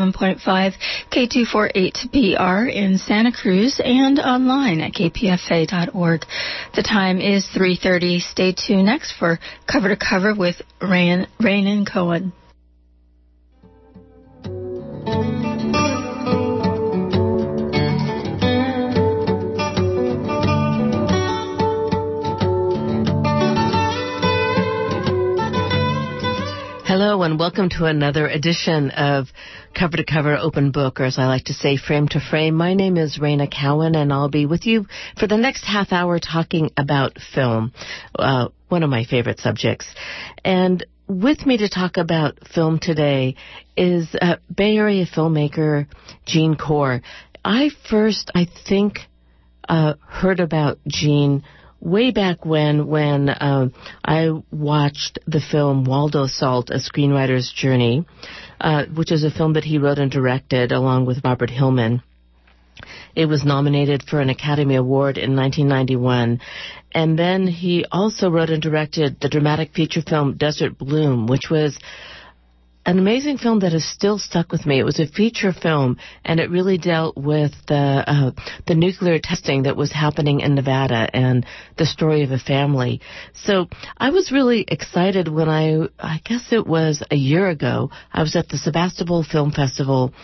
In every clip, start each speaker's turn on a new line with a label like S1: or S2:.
S1: 107.5 K248BR in Santa Cruz and online at kpfa.org. The time is 3.30. Stay tuned next for Cover to Cover with Rain, Rain and Cohen.
S2: And welcome to another edition of Cover to Cover Open Book, or as I like to say, Frame to Frame. My name is Reyna Cowan and I'll be with you for the next half hour talking about film, uh, one of my favorite subjects. And with me to talk about film today is uh, Bay Area filmmaker Gene Corr. I first, I think, uh, heard about Gene way back when when uh, I watched the film Waldo Salt, A Screenwriter's Journey, uh, which is a film that he wrote and directed along with Robert Hillmann. It was nominated for an Academy Award in 1991. And then he also wrote and directed the dramatic feature film Desert Bloom, which was an amazing film that has still stuck with me. It was a feature film, and it really dealt with the uh, the nuclear testing that was happening in Nevada and the story of a family. So I was really excited when I I guess it was a year ago. I was at the Sebastopol Film Festival,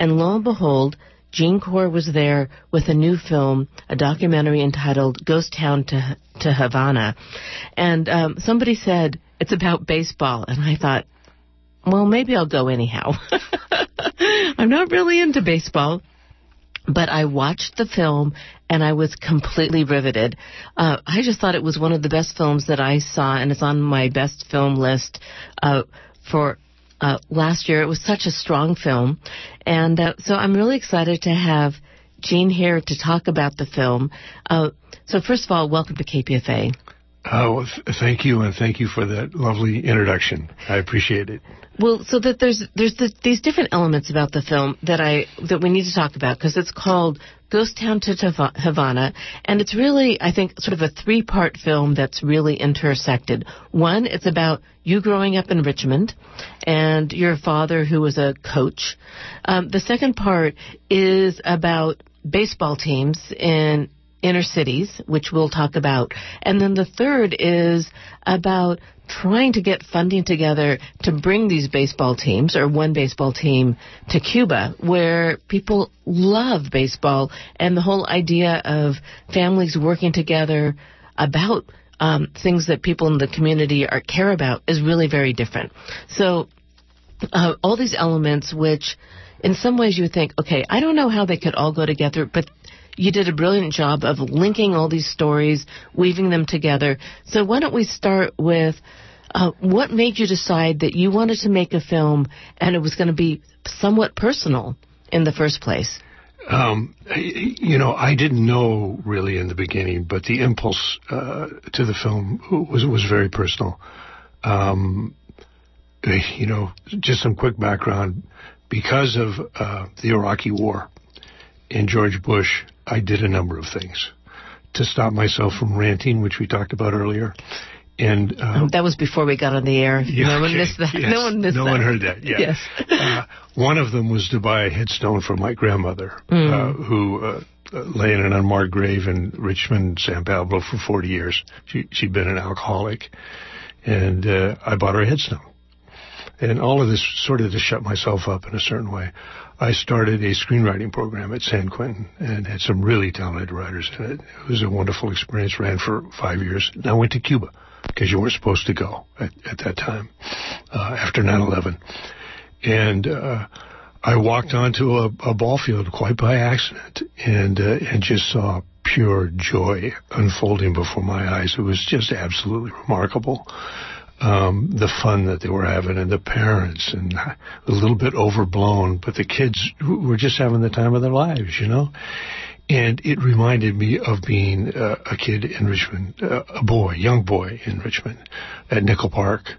S2: and lo and behold. Gene Corr was there with a new film, a documentary entitled Ghost Town to, to Havana. And um, somebody said, it's about baseball. And I thought, well, maybe I'll go anyhow. I'm not really into baseball, but I watched the film and I was completely riveted. Uh, I just thought it was one of the best films that I saw, and it's on my best film list uh, for uh, last year. It was such a strong film, and uh, so I'm really excited to have Gene here to talk about the film. Uh, so first of all, welcome to KPFA.
S3: Uh, well, th- thank you, and thank you for that lovely introduction. I appreciate it.
S2: Well, so that there's there's the, these different elements about the film that I that we need to talk about because it's called Ghost Town to Havana, and it's really I think sort of a three part film that's really intersected. One, it's about you growing up in Richmond, and your father who was a coach. Um, the second part is about baseball teams in inner cities, which we'll talk about. And then the third is about trying to get funding together to bring these baseball teams or one baseball team to Cuba where people love baseball and the whole idea of families working together about um, things that people in the community are, care about is really very different. So uh, all these elements which in some ways you think, okay, I don't know how they could all go together, but you did a brilliant job of linking all these stories, weaving them together. So why don't we start with uh, what made you decide that you wanted to make a film and it was going to be somewhat personal in the first place?
S3: Um, you know, I didn't know really in the beginning, but the impulse uh, to the film was was very personal. Um, you know, just some quick background because of uh, the Iraqi War and George Bush I did a number of things to stop myself from ranting, which we talked about earlier. And
S2: uh, that was before we got on the air. Yeah, no one okay, missed that.
S3: Yes,
S2: no one missed
S3: no
S2: that.
S3: No one heard that. Yeah.
S2: Yes.
S3: uh, one of them was to buy a headstone for my grandmother, mm. uh, who uh, lay in an unmarked grave in Richmond, San Pablo for 40 years. She she'd been an alcoholic, and uh, I bought her a headstone. And all of this sort of to shut myself up in a certain way. I started a screenwriting program at San Quentin and had some really talented writers in it. It was a wonderful experience, ran for five years. And I went to Cuba because you weren't supposed to go at, at that time uh, after 9-11. And uh, I walked onto a, a ball field quite by accident and, uh, and just saw pure joy unfolding before my eyes. It was just absolutely remarkable um, the fun that they were having and the parents and a little bit overblown, but the kids were just having the time of their lives, you know? And it reminded me of being uh, a kid in Richmond, uh, a boy, young boy in Richmond at Nicholl Park,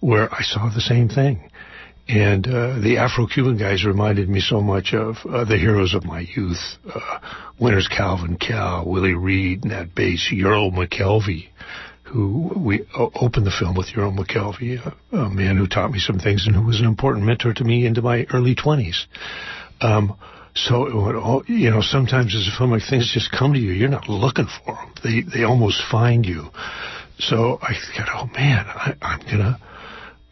S3: where I saw the same thing. And uh, the Afro-Cuban guys reminded me so much of uh, the heroes of my youth. Uh, Calvin Cal, Willie Reed, Nat Bass, Earl McKelvey, who we opened the film with Jerome McKelvey, a, a, man who taught me some things and who was an important mentor to me into my early 20s. Um, so, you know, sometimes as a filmmaker, things just come to you. You're not looking for them. They, they almost find you. So I thought, oh man, I, I'm going to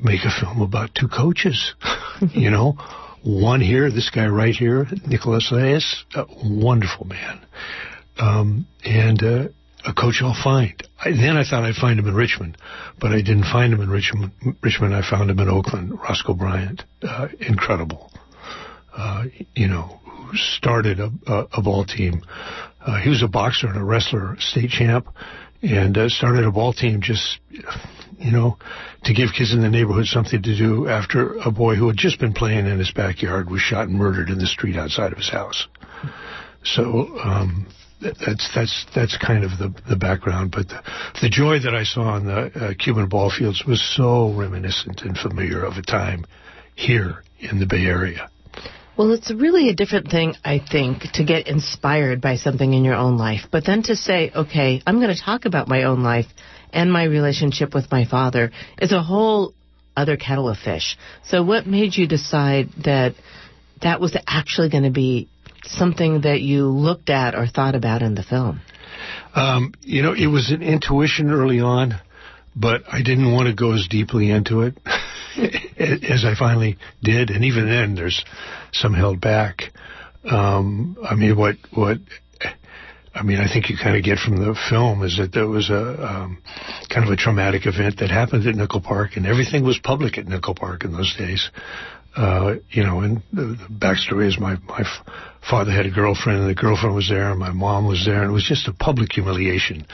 S3: make a film about two coaches, you know, one here, this guy right here, Nicholas Reyes, a wonderful man. Um, and, uh, a coach I'll find. I, then I thought I'd find him in Richmond, but I didn't find him in Richmond. Richmond, I found him in Oakland. Roscoe Bryant, uh, incredible. Uh, you know, who started a, a, a ball team. Uh, he was a boxer and a wrestler, state champ, and uh, started a ball team just, you know, to give kids in the neighborhood something to do after a boy who had just been playing in his backyard was shot and murdered in the street outside of his house. So, um, that's that's that's kind of the the background. But the, the joy that I saw on the uh, Cuban ball fields was so reminiscent and familiar of a time here in the Bay Area.
S2: Well, it's really a different thing, I think, to get inspired by something in your own life, but then to say, okay, I'm going to talk about my own life and my relationship with my father is a whole other kettle of fish. So, what made you decide that that was actually going to be something that you looked at or thought about in the film?
S3: Um, you know, it was an intuition early on, but I didn't want to go as deeply into it as I finally did. And even then, there's some held back. Um, I mean, what what I mean, I think you kind of get from the film is that there was a um, kind of a traumatic event that happened at Nicholl Park, and everything was public at Nicholl Park in those days. Uh, you know, and the, the backstory is my my f- father had a girlfriend, and the girlfriend was there, and my mom was there, and it was just a public humiliation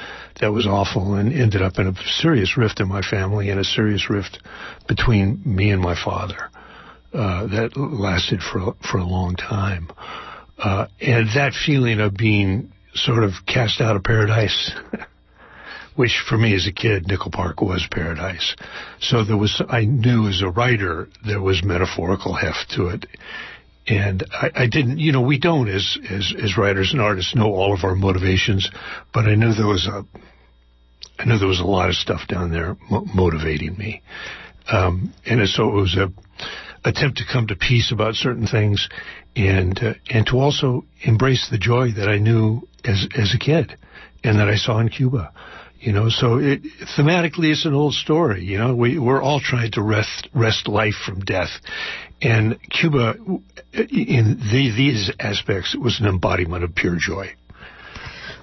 S3: that was awful, and ended up in a serious rift in my family and a serious rift between me and my father uh, that lasted for for a long time, uh, and that feeling of being sort of cast out of paradise. which for me as a kid, Nicholl Park was paradise. So there was, I knew as a writer, there was metaphorical heft to it. And I, I didn't, you know, we don't as, as, as writers and artists know all of our motivations, but I knew there was a, I knew there was a lot of stuff down there mo- motivating me. Um, and so it was a attempt to come to peace about certain things and, uh, and to also embrace the joy that I knew as, as a kid and that I saw in Cuba. You know, so it, thematically, it's an old story. You know, we, we're all trying to wrest, wrest life from death. And Cuba, in the, these aspects, was an embodiment of pure joy.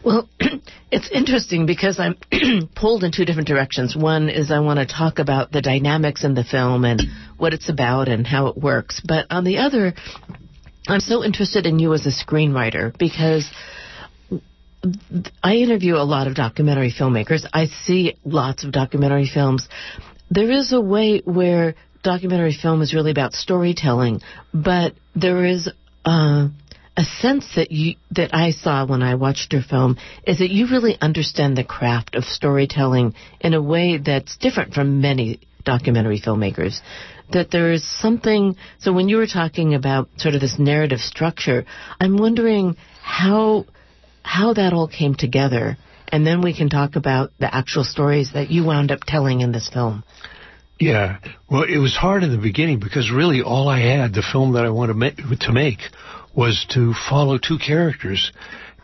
S2: Well, it's interesting because I'm pulled in two different directions. One is I want to talk about the dynamics in the film and what it's about and how it works. But on the other, I'm so interested in you as a screenwriter because I interview a lot of documentary filmmakers. I see lots of documentary films. There is a way where documentary film is really about storytelling, but there is uh, a sense that you that I saw when I watched your film is that you really understand the craft of storytelling in a way that's different from many documentary filmmakers. That there is something. So when you were talking about sort of this narrative structure, I'm wondering how how that all came together, and then we can talk about the actual stories that you wound up telling in this film.
S3: Yeah, well, it was hard in the beginning because really all I had, the film that I wanted to make, was to follow two characters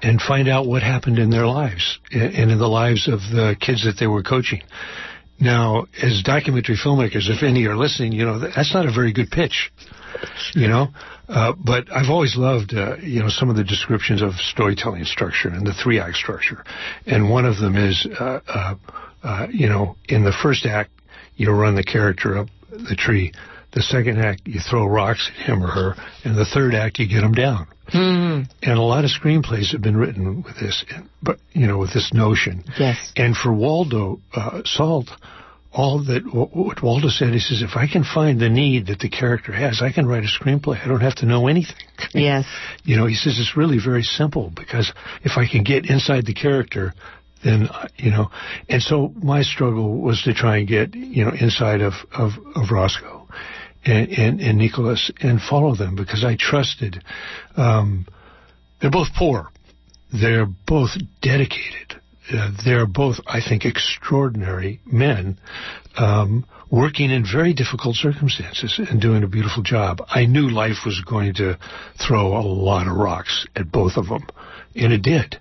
S3: and find out what happened in their lives and in the lives of the kids that they were coaching. Now, as documentary filmmakers, if any are listening, you know, that's not a very good pitch you know. Uh, but I've always loved, uh, you know, some of the descriptions of storytelling structure and the three act structure. And one of them is, uh, uh, uh, you know, in the first act, you run the character up the tree. The second act, you throw rocks at him or her. And the third act, you get them down.
S2: Mm-hmm.
S3: And a lot of screenplays have been written with this, but you know, with this notion.
S2: Yes.
S3: And for Waldo uh, Salt, all that what Waldo said. He says, if I can find the need that the character has, I can write a screenplay. I don't have to know anything.
S2: Yes.
S3: you know, he says it's really very simple because if I can get inside the character, then you know. And so my struggle was to try and get you know inside of of, of Roscoe and, and and Nicholas and follow them because I trusted. Um, they're both poor. They're both dedicated uh, they're both, I think, extraordinary men um, working in very difficult circumstances and doing a beautiful job. I knew life was going to throw a lot of rocks at both of them, and it did.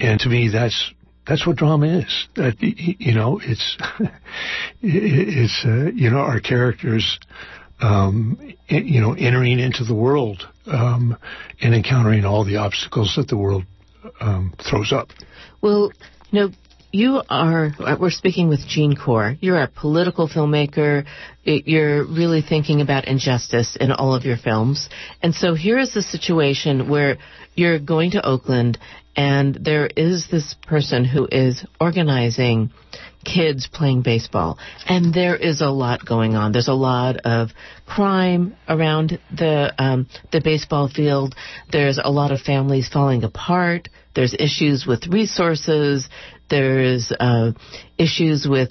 S3: And to me, that's that's what drama is. That you know, it's it's uh, you know our characters, um, you know, entering into the world um, and encountering all the obstacles that the world um, throws up.
S2: Well, you know, you are, we're speaking with Gene Corr. You're a political filmmaker. You're really thinking about injustice in all of your films. And so here is the situation where you're going to Oakland and there is this person who is organizing kids playing baseball. And there is a lot going on. There's a lot of crime around the um, the baseball field. There's a lot of families falling apart. There's issues with resources. There's uh, issues with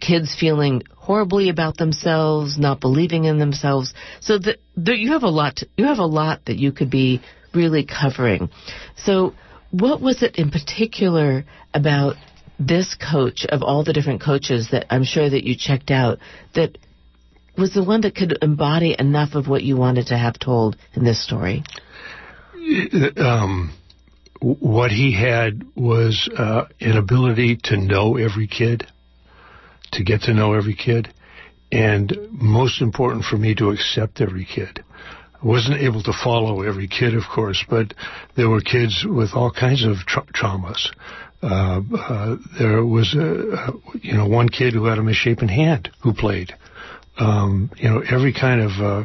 S2: kids feeling horribly about themselves, not believing in themselves. So the, you have a lot. To, you have a lot that you could be really covering. So, what was it in particular about this coach of all the different coaches that I'm sure that you checked out that was the one that could embody enough of what you wanted to have told in this story?
S3: Um, what he had was uh, an ability to know every kid, to get to know every kid, and most important for me to accept every kid. Wasn't able to follow every kid, of course, but there were kids with all kinds of tra- traumas. Uh, uh, there was, a, you know, one kid who had a misshapen hand who played. Um, you know, every kind of, uh,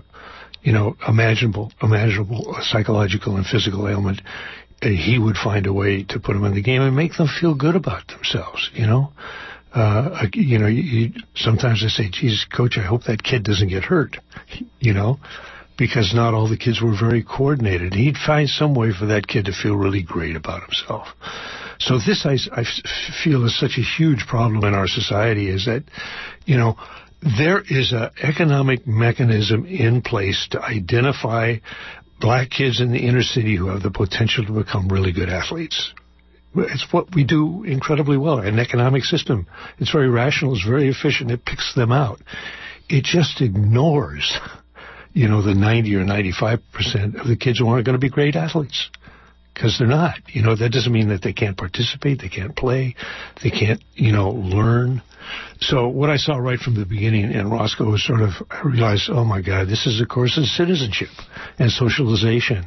S3: you know, imaginable, imaginable psychological and physical ailment he would find a way to put them in the game and make them feel good about themselves, you know? Uh, you know, you, you, sometimes I say, Jesus, coach, I hope that kid doesn't get hurt, you know, because not all the kids were very coordinated. He'd find some way for that kid to feel really great about himself. So this, I, I feel, is such a huge problem in our society is that, you know, there is an economic mechanism in place to identify black kids in the inner city who have the potential to become really good athletes. It's what we do incredibly well. An economic system. It's very rational. It's very efficient. It picks them out. It just ignores, you know, the 90 or 95 percent of the kids who aren't going to be great athletes because they're not. You know, that doesn't mean that they can't participate, they can't play, they can't, you know, learn. So what I saw right from the beginning in Roscoe was sort of, I realized, oh my God, this is a course in citizenship and socialization.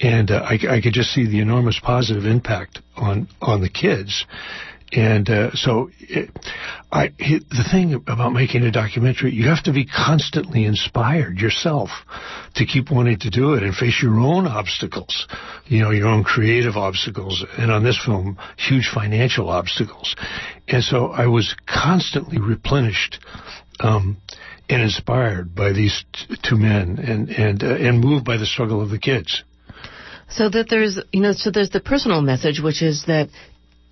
S3: And uh, I, I could just see the enormous positive impact on, on the kids. And uh, so, it, I, it, the thing about making a documentary, you have to be constantly inspired yourself to keep wanting to do it and face your own obstacles, you know, your own creative obstacles, and on this film, huge financial obstacles. And so, I was constantly replenished. Um, and inspired by these t- two men, and and uh, and moved by the struggle of the kids.
S2: So that there's, you know, so there's the personal message, which is that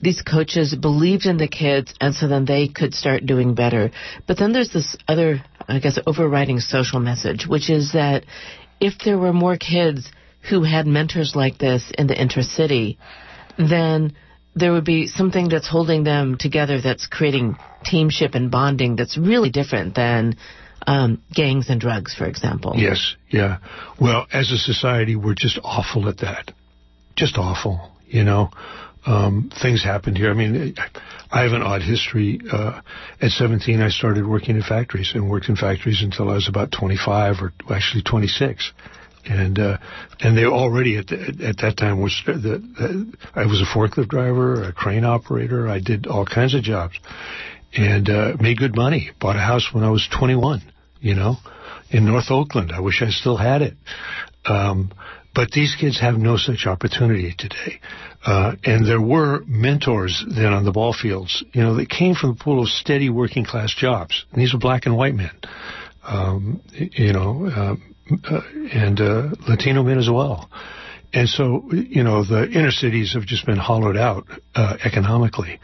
S2: these coaches believed in the kids and so then they could start doing better. But then there's this other, I guess, overriding social message, which is that if there were more kids who had mentors like this in the intercity, then there would be something that's holding them together that's creating teamship and bonding that's really different than um, gangs and drugs, for example.
S3: Yes, yeah. Well, as a society, we're just awful at that. Just awful, you know um, things happened here. I mean, I have an odd history. Uh, at 17, I started working in factories and worked in factories until I was about 25 or actually 26. And uh, and they already at the, at that time was the, the, I was a forklift driver, a crane operator. I did all kinds of jobs, and uh, made good money. Bought a house when I was 21. You know, in North Oakland. I wish I still had it. Um, but these kids have no such opportunity today. Uh, and there were mentors then on the ball fields, you know, that came from the pool of steady working class jobs. And these were black and white men, um, you know, uh, uh, and uh, Latino men as well. And so, you know, the inner cities have just been hollowed out uh, economically.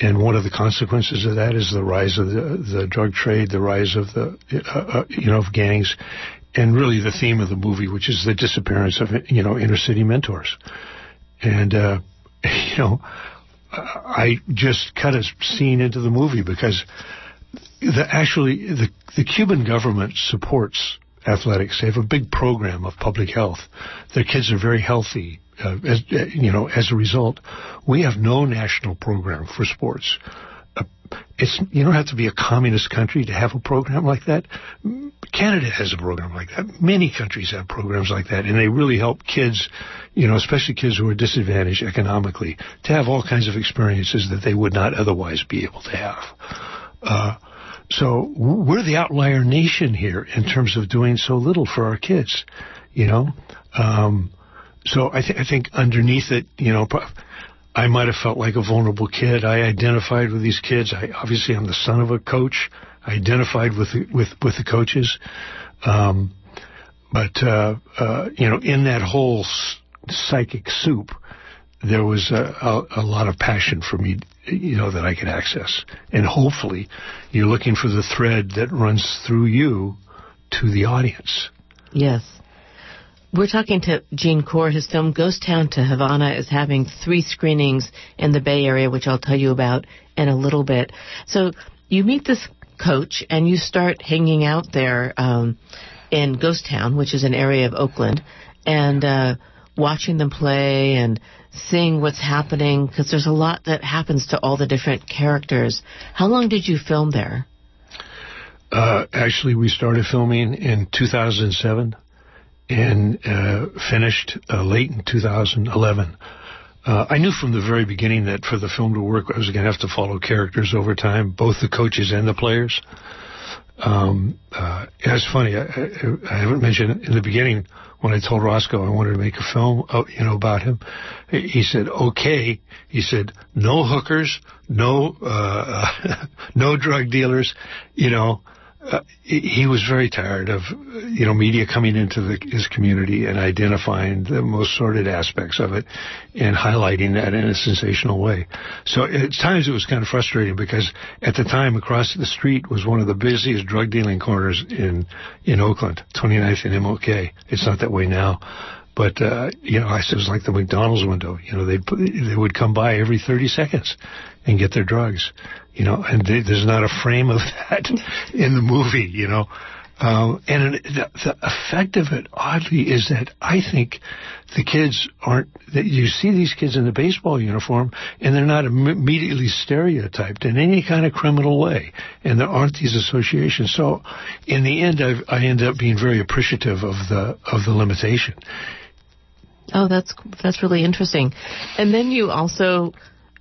S3: And one of the consequences of that is the rise of the, the drug trade, the rise of the, uh, uh, you know, of gangs, and really the theme of the movie, which is the disappearance of you know inner city mentors, and uh, you know I just cut a scene into the movie because the, actually the the Cuban government supports athletics. They have a big program of public health. Their kids are very healthy. Uh, as, uh, you know, as a result, we have no national program for sports. Uh, it's you don't have to be a communist country to have a program like that. Canada has a program like that. Many countries have programs like that, and they really help kids, you know, especially kids who are disadvantaged economically, to have all kinds of experiences that they would not otherwise be able to have. Uh, so we're the outlier nation here in terms of doing so little for our kids, you know. Um, so I, th- I think underneath it, you know, I might have felt like a vulnerable kid. I identified with these kids. I obviously I'm the son of a coach. Identified with the, with with the coaches. Um, but uh, uh, you know, in that whole psychic soup, there was a, a, a, lot of passion for me, you know, that I could access. And hopefully, you're looking for the thread that runs through you to the audience.
S2: Yes. We're talking to Gene Corr. His film Ghost Town to Havana is having three screenings in the Bay Area, which I'll tell you about in a little bit. So you meet this coach and you start hanging out there um, in Ghost Town, which is an area of Oakland, and uh, watching them play and seeing what's happening because there's a lot that happens to all the different characters. How long did you film there?
S3: Uh, actually, we started filming in 2007 and uh, finished uh, late in 2011. Uh, I knew from the very beginning that for the film to work, I was going to have to follow characters over time, both the coaches and the players. Um, uh, it's funny. I, I, I, haven't mentioned in the beginning when I told Roscoe I wanted to make a film, uh, you know, about him. He said, "Okay." He said, "No hookers, no, uh, no drug dealers, you know." Uh, he was very tired of you know media coming into the, his community and identifying the most sordid aspects of it and highlighting that in a sensational way. So at times it was kind of frustrating because at the time across the street was one of the busiest drug dealing corners in in Oakland, 29th and MLK. It's not that way now. But uh, you know, I it was like the McDonald's window. You know, they they would come by every 30 seconds and get their drugs. You know, and they, there's not a frame of that in the movie. You know, um, and the, the effect of it, oddly, is that I think the kids aren't. That you see these kids in the baseball uniform, and they're not immediately stereotyped in any kind of criminal way, and there aren't these associations. So, in the end, I've, I end up being very appreciative of the of the limitation.
S2: Oh, that's that's really interesting. And then you also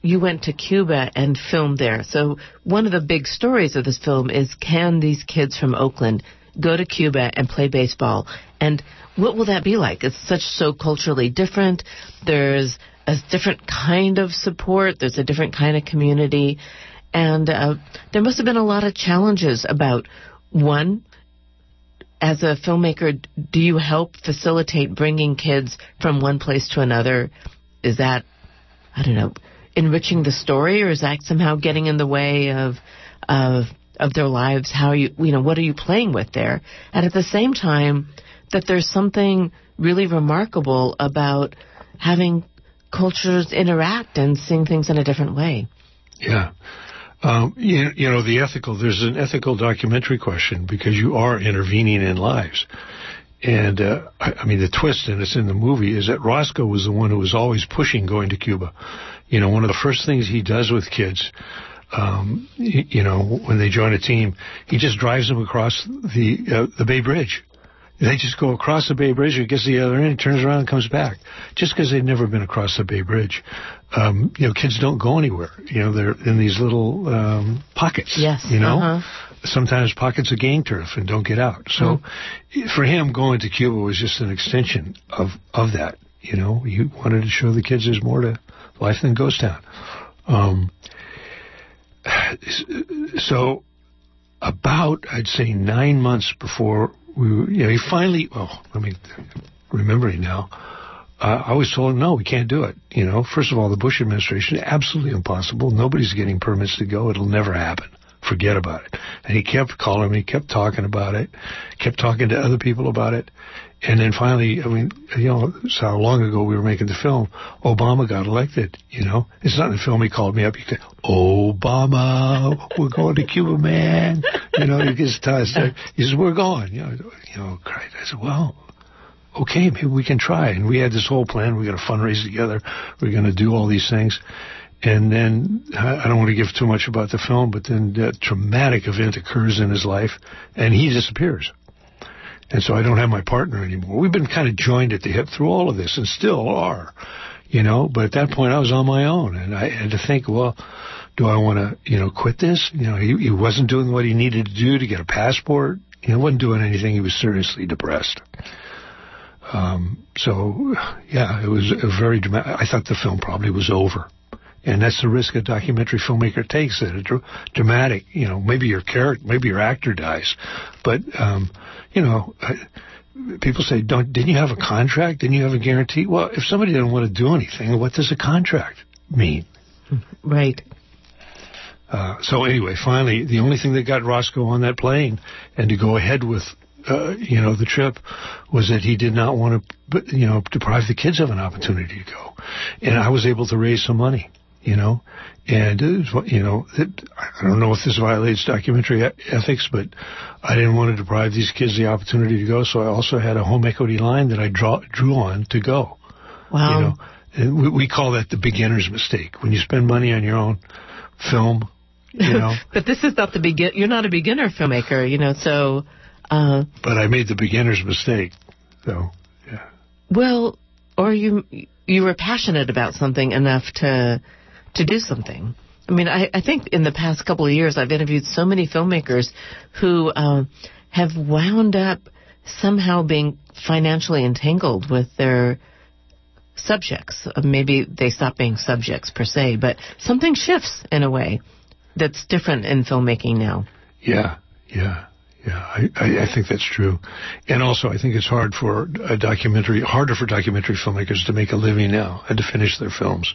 S2: you went to Cuba and filmed there. So one of the big stories of this film is can these kids from Oakland go to Cuba and play baseball? And what will that be like? It's such so culturally different. There's a different kind of support. There's a different kind of community. And uh, there must have been a lot of challenges about one, as a filmmaker, do you help facilitate bringing kids from one place to another? Is that, I don't know, enriching the story, or is that somehow getting in the way of of of their lives? How you, you know, what are you playing with there? And at the same time, that there's something really remarkable about having cultures interact and seeing things in a different way.
S3: Yeah. Um, you, you, know, the ethical, there's an ethical documentary question because you are intervening in lives. And, uh, I, I, mean, the twist, and it's in the movie, is that Roscoe was the one who was always pushing going to Cuba. You know, one of the first things he does with kids, um, you know, when they join a team, he just drives them across the, uh, the Bay Bridge. They just go across the Bay Bridge, it gets to the other end, turns around and comes back. Just because they've never been across the Bay Bridge. Um, you know, kids don't go anywhere. You know, they're in these little um, pockets.
S2: Yes.
S3: You know,
S2: uh-huh.
S3: sometimes pockets of gang turf and don't get out. So, mm-hmm. for him, going to Cuba was just an extension of of that. You know, he wanted to show the kids there's more to life than Ghost Town. Um, so, about I'd say nine months before we, you know, he finally. Oh, let me remembering now. Uh, I was told, no, we can't do it. You know, first of all, the Bush administration, absolutely impossible. Nobody's getting permits to go. It'll never happen forget about it. And he kept calling me, kept talking about it, kept talking to other people about it. And then finally, I mean, you know, so how long ago we were making the film, Obama got elected, you know. It's not in the film, he called me up, he said, Obama, we're going to Cuba, man. You know, he gets touched. He says, we're going. You know, you know, great. I said, well, okay, maybe we can try. And we had this whole plan. We're going to fundraise together. We're going to do all these things. And then I don't want to give too much about the film, but then that traumatic event occurs in his life, and he disappears. And so I don't have my partner anymore. We've been kind of joined at the hip through all of this, and still are, you know. But at that point, I was on my own, and I had to think, well, do I want to, you know, quit this? You know, he, he wasn't doing what he needed to do to get a passport. He wasn't doing anything. He was seriously depressed. Um, so, yeah, it was a very dramatic. I thought the film probably was over. And that's the risk a documentary filmmaker takes. That a dr- dramatic, you know, maybe your character, maybe your actor dies, but um, you know, people say, "Don't didn't you have a contract? Didn't you have a guarantee?" Well, if somebody doesn't want to do anything, what does a contract mean?
S2: Right.
S3: Uh, so anyway, finally, the only thing that got Roscoe on that plane and to go ahead with, uh, you know, the trip was that he did not want to, you know, deprive the kids of an opportunity to go, and I was able to raise some money you know, and was, you know, it, I don't know if this violates documentary ethics, but I didn't want to deprive these kids the opportunity to go, so I also had a home equity line that I draw, drew on to go.
S2: Wow.
S3: You know, and we, we call that the beginner's mistake. When you spend money on your own film, you know.
S2: but this is not the begin. You're not a beginner filmmaker, you know. So. Uh,
S3: but I made the beginner's mistake, so yeah.
S2: Well, or you you were passionate about something enough to to do something. I mean, I, I think in the past couple of years, I've interviewed so many filmmakers who uh, have wound up somehow being financially entangled with their subjects. Uh, maybe they stop being subjects per se, but something shifts in a way that's different in filmmaking now.
S3: Yeah, yeah. Yeah, I, I, I think that's true, and also I think it's hard for a documentary, harder for documentary filmmakers to make a living now and to finish their films.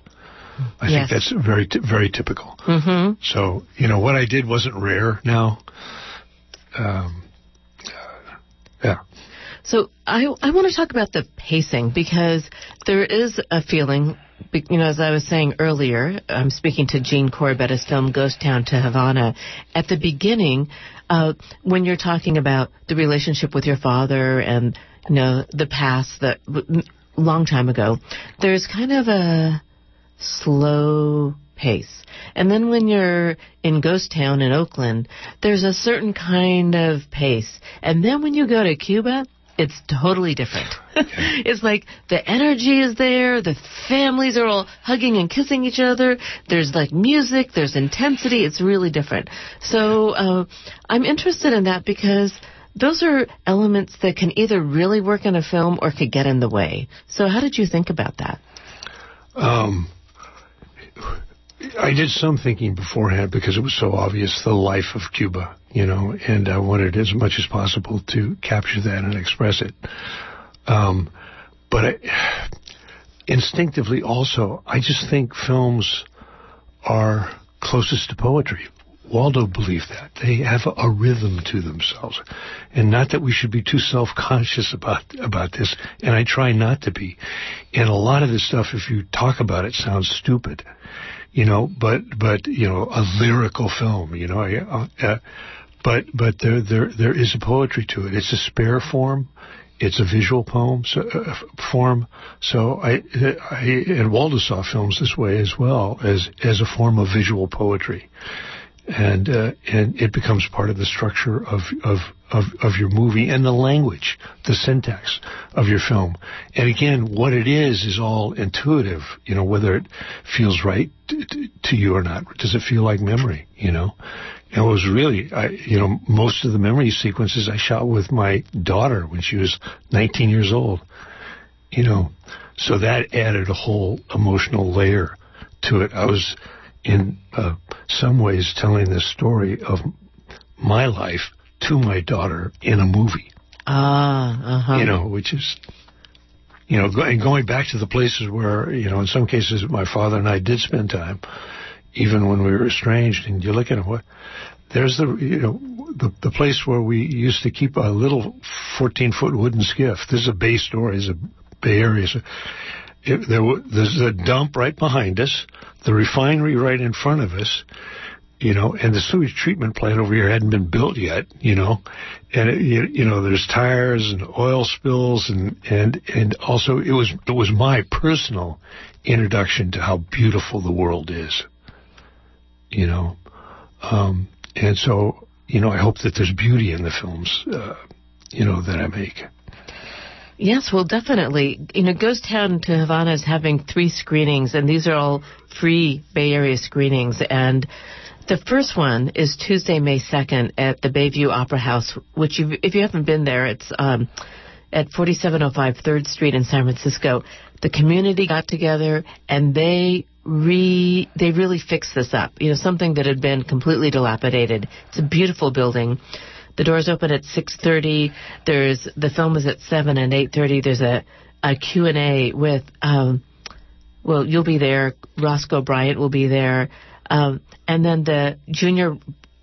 S3: I yes. think that's very very typical.
S2: Mm-hmm.
S3: So you know what I did wasn't rare now. Um, yeah.
S2: So I I want to talk about the pacing because there is a feeling. You know, as I was saying earlier, I'm speaking to Gene Corbett, his film Ghost Town to Havana. At the beginning, uh, when you're talking about the relationship with your father and you know the past that long time ago, there's kind of a slow pace. And then when you're in Ghost Town in Oakland, there's a certain kind of pace. And then when you go to Cuba, it's totally different. it's like the energy is there, the families are all hugging and kissing each other, there's like music, there's intensity, it's really different. So uh, I'm interested in that because those are elements that can either really work in a film or could get in the way. So how did you think about that?
S3: Um, I did some thinking beforehand because it was so obvious the life of Cuba, you know, and I wanted as much as possible to capture that and express it. Um, but I, instinctively also, I just think films are closest to poetry. Waldo believed that. They have a, a rhythm to themselves. And not that we should be too self-conscious about, about this, and I try not to be. And a lot of this stuff, if you talk about it, sounds stupid you know, but but you know, a lyrical film, you know, uh, uh, but but there there there is a poetry to it. It's a spare form. It's a visual poem so, uh, form. So I, I and Waldo films this way as well as as a form of visual poetry and uh, and it becomes part of the structure of, of of of your movie and the language, the syntax of your film. And again, what it is is all intuitive. You know, whether it feels right to, to you or not. Does it feel like memory? You know, and it was really, I, you know, most of the memory sequences I shot with my daughter when she was 19 years old. You know, so that added a whole emotional layer to it. I was in uh, some ways telling the story of my life to my daughter in a movie.
S2: Ah, uh-huh.
S3: You know, which is, you know, and going back to the places where, you know, in some cases my father and I did spend time, even when we were estranged, and you look at what, there's the you know the the place where we used to keep a little 14 foot wooden skiff. This is a Bay story. It's a Bay Area. So it, there, there's a dump right behind us, the refinery right in front of us, you know, and the sewage treatment plant over here hadn't been built yet, you know, and it, you, you know, there's tires and oil spills and and and also it was it was my personal introduction to how beautiful the world is, you know, um, and so you know, I hope that there's beauty in the films, uh, you know, that I make.
S2: Yes, well, definitely. You know, Ghost Town to Havana is having three screenings, and these are all free Bay Area screenings. And the first one is Tuesday, May 2nd at the Bayview Opera House, which you, if you haven't been there, it's um, at 4705 3rd Street in San Francisco. The community got together and they re they really fixed this up. You know, something that had been completely dilapidated. It's a beautiful building. The doors open at 6:30. There's the film is at 7 and 8:30. There's a a Q&A with um well, you'll be there. Roscoe Bryant will be there. Um, and then the junior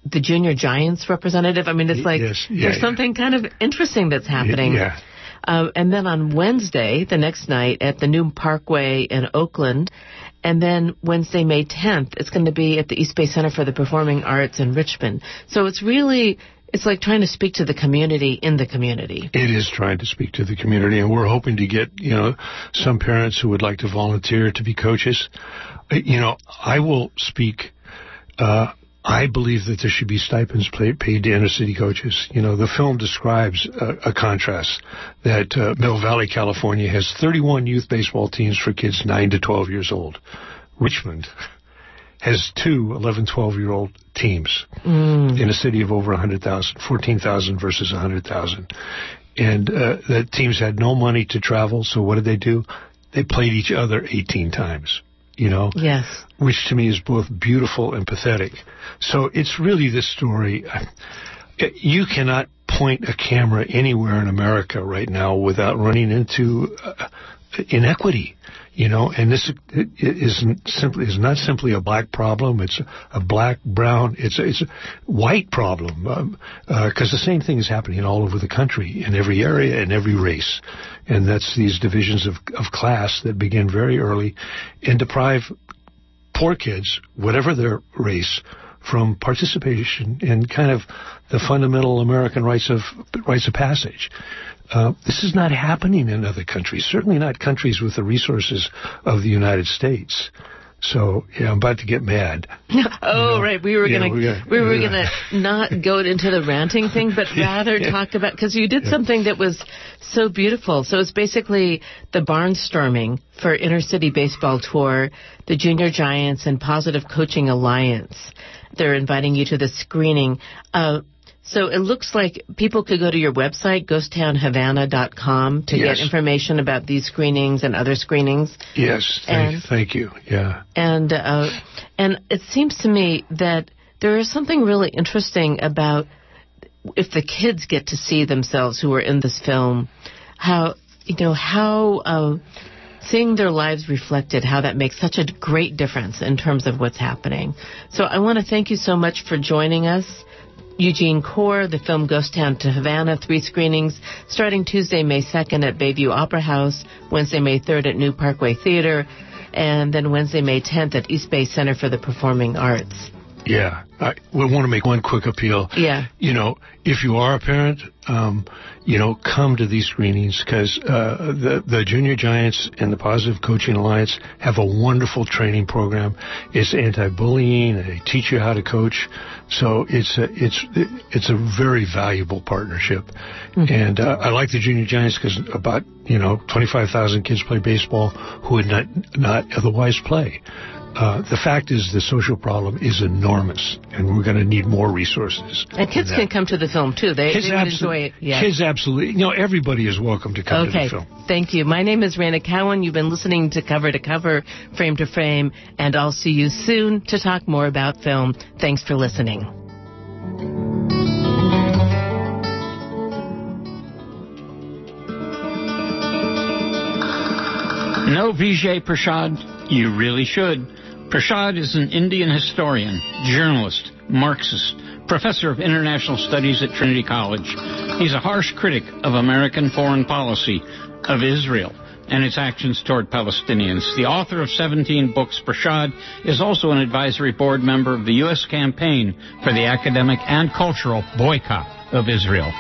S2: the junior giants representative. I mean, it's like
S3: yes, yeah,
S2: there's
S3: yeah.
S2: something kind of interesting that's happening.
S3: Yeah.
S2: Um, and then on Wednesday, the next night at the New Parkway in Oakland, and then Wednesday, May 10th, it's going to be at the East Bay Center for the Performing Arts in Richmond. So it's really, it's like trying to speak to the community in the community.
S3: It is trying to speak to the community, and we're hoping to get you know some parents who would like to volunteer to be coaches. Uh, You know, I will speak. Uh, I believe that there should be stipends paid, to inner city coaches. You know, the film describes a, a contrast that uh, Mill Valley, California, has 31 youth baseball teams for kids 9 to 12 years old. Richmond has two 11, 12 year old teams in a city of over 100,000, 14,000 versus 100,000. And uh, the teams had no money to travel, so what did they do? They played each other 18 times, you know?
S2: Yes.
S3: which to me is both beautiful and pathetic. So it's really this story. You cannot point a camera anywhere in America right now without running into uh, inequity. You know, and this isn't simply is not simply a black problem. It's a black, brown, it's a, it's a white problem because um, uh, the same thing is happening all over the country in every area and every race, and that's these divisions of of class that begin very early and deprive poor kids, whatever their race, from participation in kind of the fundamental American rights of rights of passage. Uh, this is not happening in other countries, certainly not countries with the resources of the United States. So yeah, I'm about to get mad.
S2: oh, you know, right. We were
S3: yeah,
S2: gonna,
S3: we're gonna
S2: we were
S3: yeah.
S2: gonna not go into the ranting thing, but rather
S3: Yeah.
S2: talk about because you did something that was so beautiful. So it's basically the barnstorming for Inner City Baseball Tour, the Junior Giants, and Positive Coaching Alliance. They're inviting you to the screening. Uh, so it looks like people could go to your website, ghosttownhavana.com, to
S3: Yes.
S2: get information about these screenings and other screenings.
S3: Yes, thank,
S2: And-
S3: thank you. Yeah.
S2: And uh, and it seems to me that there is something really interesting about if the kids get to see themselves who are in this film, how you know how uh, seeing their lives reflected, how that makes such a great difference in terms of what's happening. So I want to thank you so much for joining us. Eugene Corr, the film Ghost Town to Havana, three screenings starting Tuesday, May 2nd at Bayview Opera House, Wednesday, May 3rd at New Parkway Theater, and then Wednesday, May 10th at East Bay Center for the Performing Arts.
S3: Yeah, I we want to make one quick appeal.
S2: Yeah.
S3: You know, if you are a parent, um, you know, come to these screenings because uh, the the Junior Giants and the Positive Coaching Alliance have a wonderful training program. It's anti-bullying. They teach you how to coach. So it's a, it's it's a very valuable partnership. And uh, I like the Junior Giants because about you know 25,000 kids play baseball who would not not otherwise play. Uh, the fact is, the social problem is enormous, and we're going to need more resources.
S2: And kids can come to the film too. They,
S3: Kids
S2: they would
S3: abso-
S2: enjoy it. Yeah.
S3: Kids absolutely. You know, everybody is welcome to come
S2: Okay,
S3: to the film.
S2: thank you. My name is Reyna Cowan. You've been listening to Cover to Cover, Frame to Frame, and I'll see you soon to talk more about film. Thanks for listening.
S4: Know Vijay Prashad? You really should. Prashad is an Indian historian, journalist, Marxist, professor of international studies at Trinity College. He's a harsh critic of American foreign policy, of Israel, and its actions toward Palestinians. The author of 17 books, Prashad is also an advisory board member of the U.S. campaign for the academic and cultural boycott of Israel.